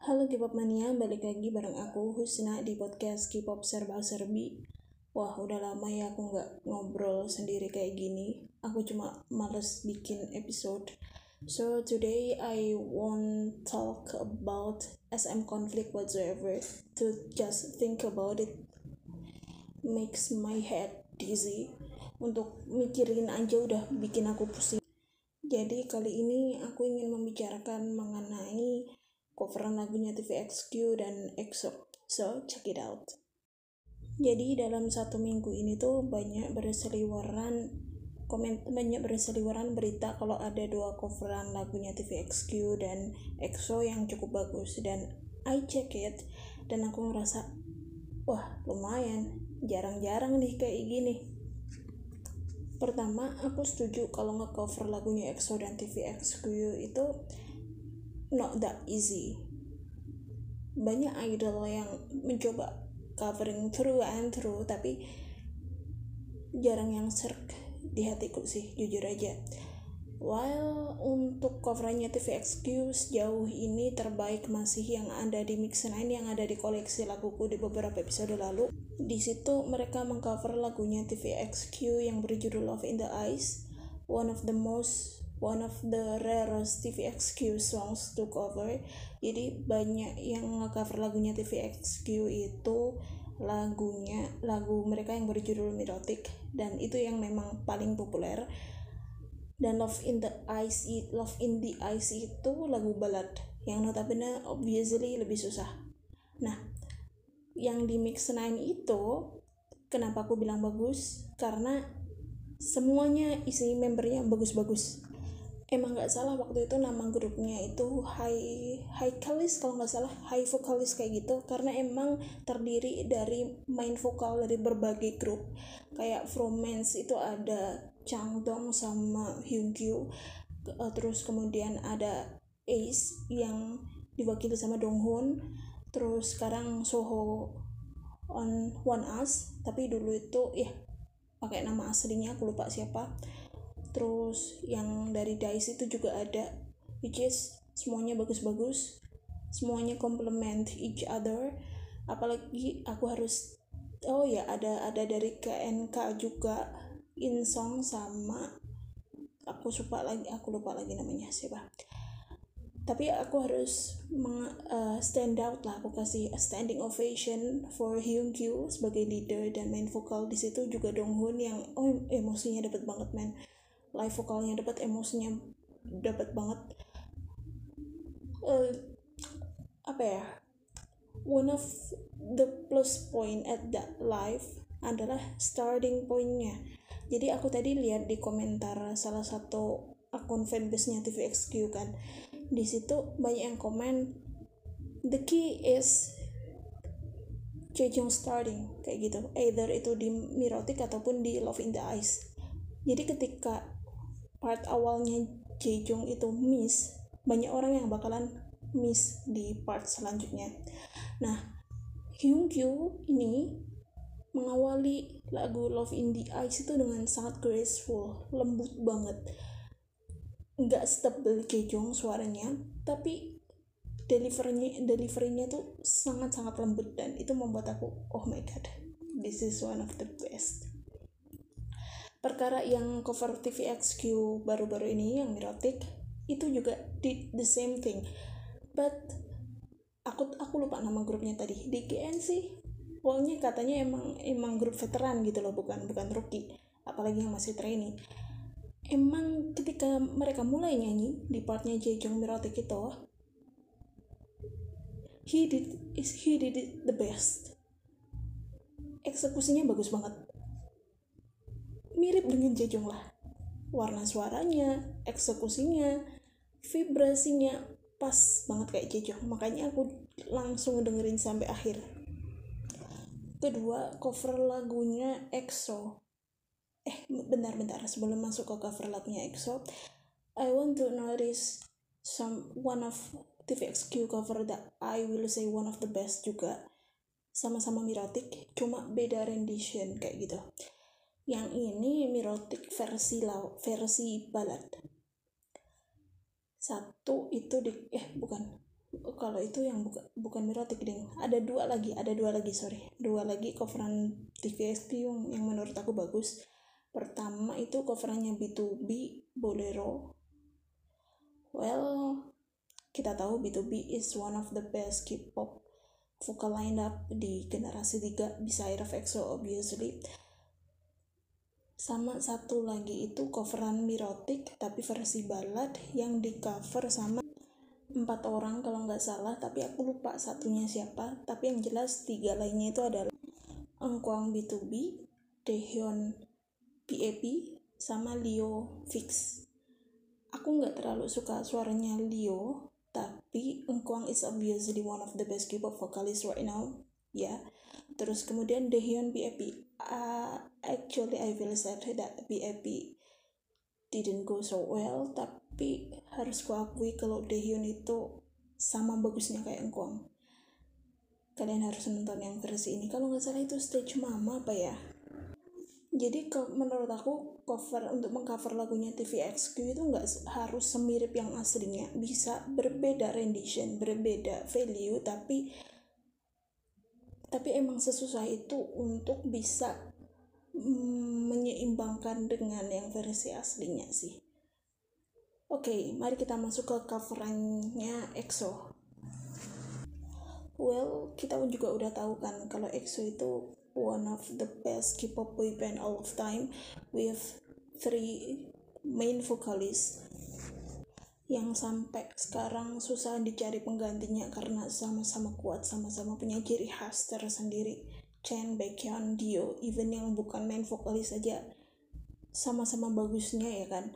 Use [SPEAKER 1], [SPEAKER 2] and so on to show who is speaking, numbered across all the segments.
[SPEAKER 1] Halo K-pop mania, balik lagi bareng aku Husna di podcast K-pop Serba Serbi. Wah, udah lama ya aku nggak ngobrol sendiri kayak gini. Aku cuma males bikin episode. So today I won't talk about SM conflict whatsoever. To just think about it makes my head dizzy. Untuk mikirin aja udah bikin aku pusing. Jadi kali ini aku ingin membicarakan mengenai coveran lagunya TVXQ dan EXO. So, check it out. Jadi dalam satu minggu ini tuh banyak berseliweran komen banyak berseliweran berita kalau ada dua coveran lagunya TVXQ dan EXO yang cukup bagus dan I check it dan aku ngerasa wah lumayan jarang-jarang nih kayak gini pertama aku setuju kalau ngecover lagunya EXO dan TVXQ itu not that easy. Banyak idol yang mencoba covering through and through tapi jarang yang serk di hatiku sih jujur aja. While untuk covernya TVXQ sejauh ini terbaik masih yang ada di Mix 9 yang ada di koleksi laguku di beberapa episode lalu. Di situ mereka mengcover lagunya TVXQ yang berjudul Love in the Eyes one of the most one of the rarest TVXQ songs to cover. Jadi banyak yang nge-cover lagunya TVXQ itu lagunya lagu mereka yang berjudul Mirotic dan itu yang memang paling populer. Dan Love in the Eyes Love in the Eyes itu lagu balad yang notabene obviously lebih susah. Nah yang di Mix 9 itu kenapa aku bilang bagus? Karena semuanya isi membernya bagus-bagus emang nggak salah waktu itu nama grupnya itu high high vokalis kalau nggak salah high vokalis kayak gitu. Karena emang terdiri dari main vokal dari berbagai grup. Kayak Fromance itu ada Changdong sama Hyunkyu uh, terus kemudian ada Ace yang diwakili sama Donghoon terus sekarang Soho on One Us. Tapi dulu itu ya pakai nama aslinya aku lupa siapa terus yang dari Dice itu juga ada which is semuanya bagus-bagus. Semuanya complement each other. Apalagi aku harus oh ya ada ada dari KNK juga. Insong sama aku lupa lagi aku lupa lagi namanya siapa. Tapi aku harus meng, uh, stand out lah aku kasih a standing ovation for Hyun Kyu sebagai leader dan main vokal di situ juga Donghoon yang oh emosinya dapat banget man live vokalnya dapat emosinya dapat banget. Uh, apa ya? One of the plus point at that live adalah starting pointnya. Jadi aku tadi lihat di komentar salah satu akun fanbase-nya TVXQ kan. Di situ banyak yang komen the key is Jejong starting kayak gitu. Either itu di Mirotic ataupun di Love in the Eyes. Jadi ketika part awalnya Jejong itu miss. Banyak orang yang bakalan miss di part selanjutnya. Nah Hyunkyu ini mengawali lagu Love in the Eyes itu dengan sangat graceful lembut banget. Nggak stable Jejong suaranya tapi deliverynya deliverynya tuh sangat sangat lembut dan itu membuat aku oh my god this is one of the best perkara yang cover TVXQ baru-baru ini yang Mirotic itu juga did the same thing. But aku aku lupa nama grupnya tadi. Di GN sih pokoknya katanya emang emang grup veteran gitu loh bukan bukan rookie. Apalagi yang masih training emang ketika mereka mulai nyanyi di partnya Jejong Mirotic itu he did is he did it the best. Eksekusinya bagus banget mirip dengan Jejong lah warna suaranya eksekusinya vibrasinya pas banget kayak Jejong makanya aku langsung dengerin sampai akhir. Kedua cover lagunya EXO. Eh bentar-bentar sebelum masuk ke cover lagunya EXO I want to notice some one of TVXQ cover that I will say one of the best juga. Sama-sama Mirotic cuma beda rendition kayak gitu yang ini Mirotic versi law, versi balad satu itu di eh bukan. Kalau itu yang buka, bukan mirotic ding. Ada dua lagi ada dua lagi sorry. Dua lagi coveran TVXP yang, yang menurut aku bagus. Pertama itu coverannya B2B Bolero. Well kita tahu B2B is one of the best K-pop. Vocal lineup di generasi 3 bisa of EXO obviously sama satu lagi itu coveran Mirotic tapi versi ballad yang di cover sama empat orang kalau nggak salah tapi aku lupa satunya siapa tapi yang jelas tiga lainnya itu adalah Engkuang B2B, Daehyun PAP, sama Leo Fix. Aku nggak terlalu suka suaranya Leo, tapi Engkuang is obviously one of the best K-pop vocalist right now, ya. Yeah. Terus kemudian Daehyun PAP. Uh, actually I feel sad that PAP didn't go so well, tapi harus kuakui kalau Daehyun itu sama bagusnya kayak Engkuang kalian harus nonton yang versi ini. Kalau nggak salah itu stage mama apa ya? Jadi ke, menurut aku cover untuk mengcover lagunya TVXQ itu nggak harus semirip yang aslinya. Bisa berbeda rendition berbeda value tapi tapi emang sesusah itu untuk bisa mm, menyeimbangkan dengan yang versi aslinya sih Oke, okay, mari kita masuk ke coverannya EXO. Well, kita juga udah tahu kan kalau EXO itu one of the best K-pop boy band all of time with three main vocalist yang sampai sekarang susah dicari penggantinya karena sama-sama kuat, sama-sama punya ciri khas tersendiri. Chen, Baekhyun, Dio, even yang bukan main vokalis saja sama-sama bagusnya ya kan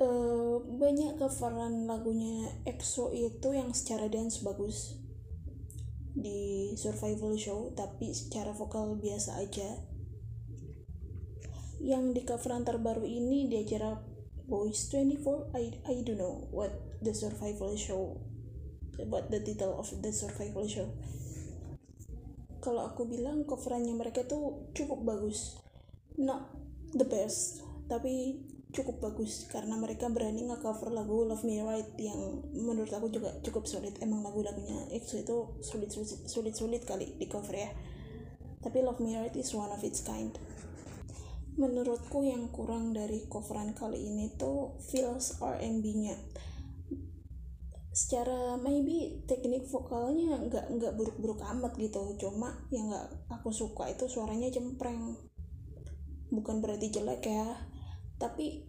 [SPEAKER 1] uh, banyak coveran lagunya EXO itu yang secara dance bagus di survival show tapi secara vokal biasa aja yang di coveran terbaru ini di acara Boys 24 I, I don't know what the survival show what the title of the survival show. Kalau aku bilang coverannya mereka tuh cukup bagus. Not the best tapi cukup bagus karena mereka berani nge-cover lagu Love Me Right yang menurut aku juga cukup sulit emang lagu-lagunya EXO itu sulit sulit sulit sulit kali di cover ya. Tapi Love Me Right is one of its kind menurutku yang kurang dari coveran kali ini tuh feels R&B nya. Secara maybe teknik vokalnya nggak nggak buruk-buruk amat gitu. Cuma yang nggak aku suka itu suaranya cempreng. Bukan berarti jelek ya. Tapi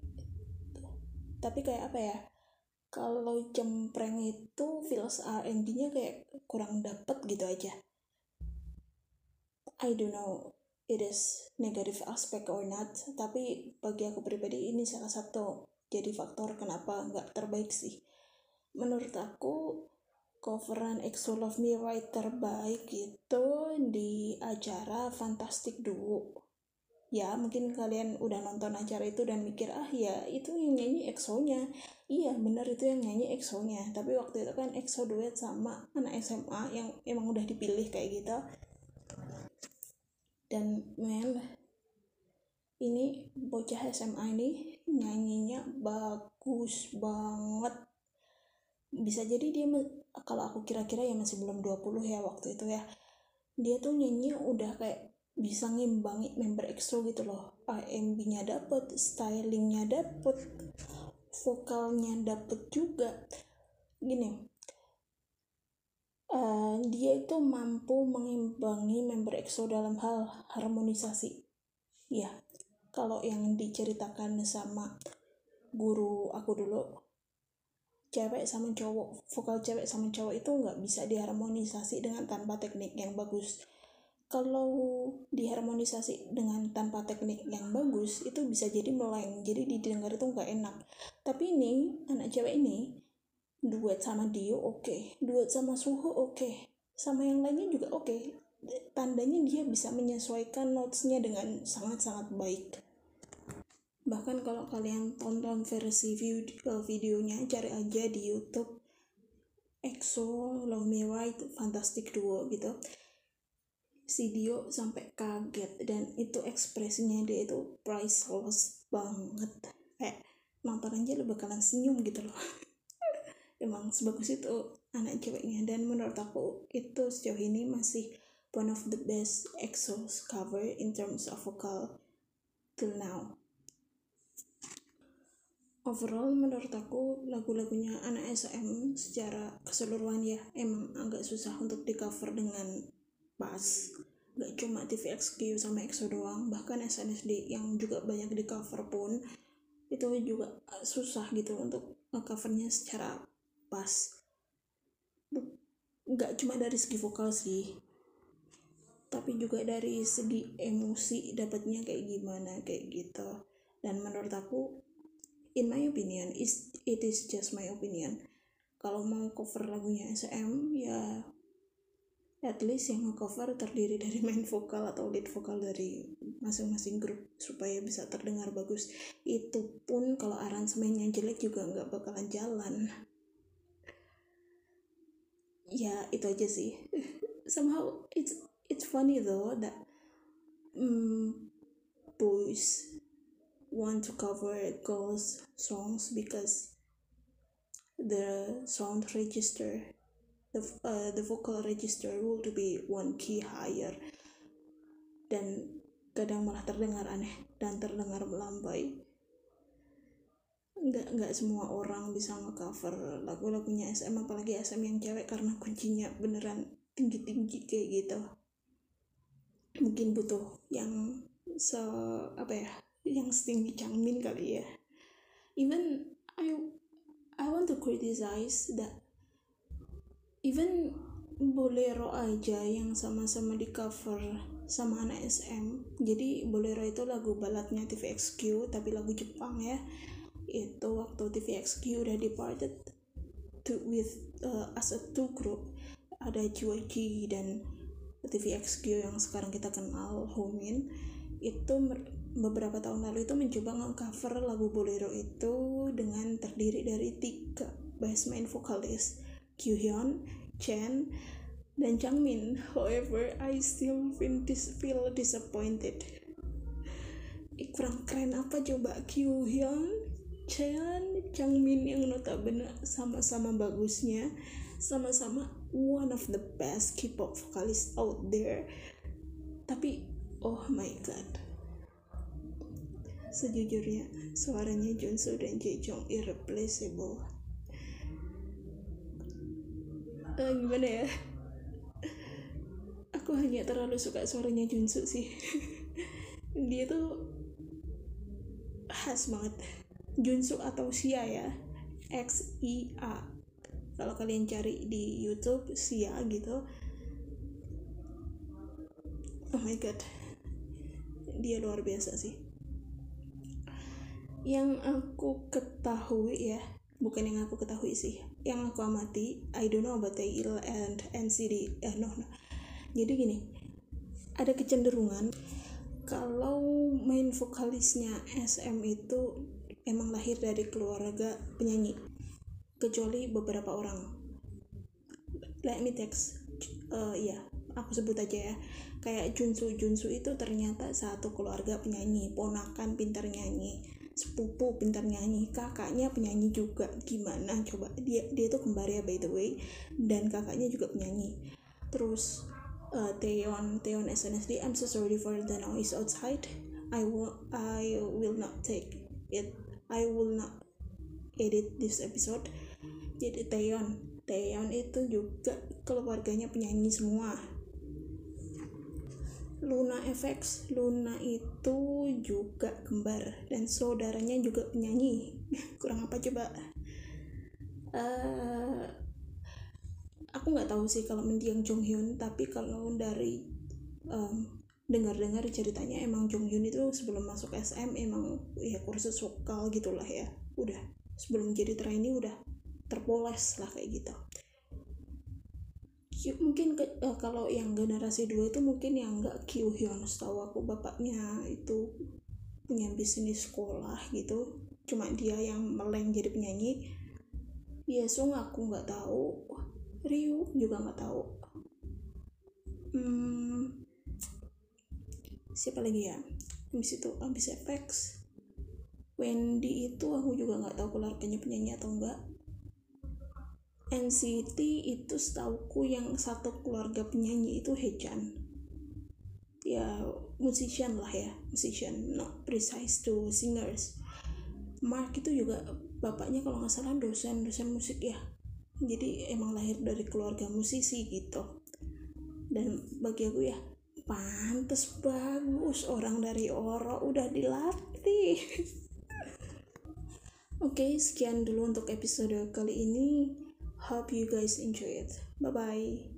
[SPEAKER 1] tapi kayak apa ya? Kalau cempreng itu feels R&B nya kayak kurang dapet gitu aja. I don't know it is negative aspect or not tapi bagi aku pribadi ini salah satu jadi faktor kenapa nggak terbaik sih. Menurut aku coveran EXO Love Me Right terbaik itu di acara Fantastic Duo. Ya mungkin kalian udah nonton acara itu dan mikir ah ya itu yang nyanyi EXO-nya iya bener itu yang nyanyi EXO-nya tapi waktu itu kan EXO duet sama anak SMA yang emang udah dipilih kayak gitu dan men ini bocah SMA ini nyanyinya bagus banget. Bisa jadi dia kalau aku kira-kira ya masih belum 20 ya waktu itu ya. Dia tuh nyanyi udah kayak bisa ngimbangi member EXO gitu loh. AMB nya dapet stylingnya dapet vokalnya dapet juga. Gini uh, dia itu mampu mengimbangi member EXO dalam hal harmonisasi. Ya kalau yang diceritakan sama guru aku dulu cewek sama cowok vokal cewek sama cowok itu nggak bisa diharmonisasi dengan tanpa teknik yang bagus. Kalau diharmonisasi dengan tanpa teknik yang bagus itu bisa jadi meleng jadi didengar itu nggak enak. Tapi ini anak cewek ini duet sama Dio oke okay. duet sama Suho oke okay. sama yang lainnya juga oke okay. tandanya dia bisa menyesuaikan notesnya dengan sangat-sangat baik bahkan kalau kalian tonton versi video videonya cari aja di YouTube EXO Love Me Right Fantastic Duo gitu si Dio sampai kaget dan itu ekspresinya dia itu priceless banget kayak nonton aja lo bakalan senyum gitu loh emang sebagus itu anak ceweknya. Dan menurut aku itu sejauh ini masih one of the best EXO's cover in terms of vocal till now. Overall menurut aku lagu-lagunya anak SM secara keseluruhan ya emang agak susah untuk di cover dengan pas. Gak cuma TVXQ sama EXO doang bahkan SNSD yang juga banyak di cover pun itu juga susah gitu untuk covernya secara pas gak cuma dari segi vokal sih tapi juga dari segi emosi dapatnya kayak gimana kayak gitu. Dan menurut aku in my opinion is it is just my opinion. Kalau mau cover lagunya SM ya at least yang cover terdiri dari main vokal atau lead vokal dari masing-masing grup supaya bisa terdengar bagus. Itu pun kalau aransemennya jelek juga nggak bakalan jalan ya itu aja sih. Somehow it's it's funny though that um, boys want to cover girls songs because the sound register the uh, the vocal register will to be one key higher dan kadang malah terdengar aneh dan terdengar melambai nggak nggak semua orang bisa ngecover lagu-lagunya SM apalagi SM yang cewek karena kuncinya beneran tinggi-tinggi kayak gitu. Mungkin butuh yang se apa ya yang setinggi Changmin kali ya. Even I I want to criticize that even bolero aja yang sama-sama di cover sama anak SM jadi bolero itu lagu baladnya TVXQ tapi lagu Jepang ya itu waktu TVXQ udah departed to with uh, as a two group ada JYG dan TVXQ yang sekarang kita kenal Homin itu beberapa tahun lalu itu mencoba nge-cover lagu bolero itu dengan terdiri dari tiga bass main vokalis Kyuhyun, Chen, dan Changmin. However, I still feel, dis feel disappointed. Kurang keren apa coba Kyuhyun, Chen, Changmin yang notabene sama-sama bagusnya, sama-sama one of the best K-pop vokalis out there. Tapi, oh my god Sejujurnya, suaranya Junso dan Jejong irreplaceable. Uh, gimana ya? Aku hanya terlalu suka suaranya Junso sih. Dia tuh khas banget. Junso atau Sia ya. X I A. Kalau kalian cari di YouTube Sia gitu. Oh my god. Dia luar biasa sih yang aku ketahui ya bukan yang aku ketahui sih yang aku amati I don't know about Tail and NCD eh, no, no jadi gini ada kecenderungan kalau main vokalisnya SM itu emang lahir dari keluarga penyanyi. Kecuali beberapa orang. Let me text uh, ya aku sebut aja ya. Kayak Junsu Junsu itu ternyata satu keluarga penyanyi ponakan pintar nyanyi sepupu pintar nyanyi kakaknya penyanyi juga. Gimana? Coba dia dia tuh kembar ya by the way dan kakaknya juga penyanyi. Terus uh, Teon Teon SNSD I'm so sorry for the noise outside. I will I will not take it I will not edit this episode. Jadi Teon Teon itu juga keluarganya penyanyi semua. Luna FX Luna itu juga kembar dan saudaranya juga penyanyi. Kurang apa coba? Uh, aku nggak tahu sih kalau mendiang Jong Hyun tapi kalau dari um, dengar-dengar ceritanya emang Jong Hyun itu sebelum masuk SM emang ya kursus vokal gitulah ya. Udah sebelum jadi trainee udah terpoles lah kayak gitu. Mungkin ke, uh, kalau yang generasi dua itu mungkin yang nggak Kyuhyun setahu aku bapaknya itu punya bisnis sekolah gitu. Cuma dia yang meleng jadi penyanyi. Sung aku nggak tahu. Ryu juga nggak tahu. Hmm, siapa lagi ya? Habis itu habis FX Wendy itu aku juga nggak tahu keluarganya penyanyi atau enggak NCT itu setauku yang satu keluarga penyanyi itu Hechan. Ya musician lah ya musician not precise to singers. Mark itu juga bapaknya kalau nggak salah dosen dosen musik ya. Jadi emang lahir dari keluarga musisi gitu. Dan bagi aku ya pantes bagus orang dari Oro udah dilatih. Oke okay, sekian dulu untuk episode kali ini. Hope you guys enjoy it. Bye bye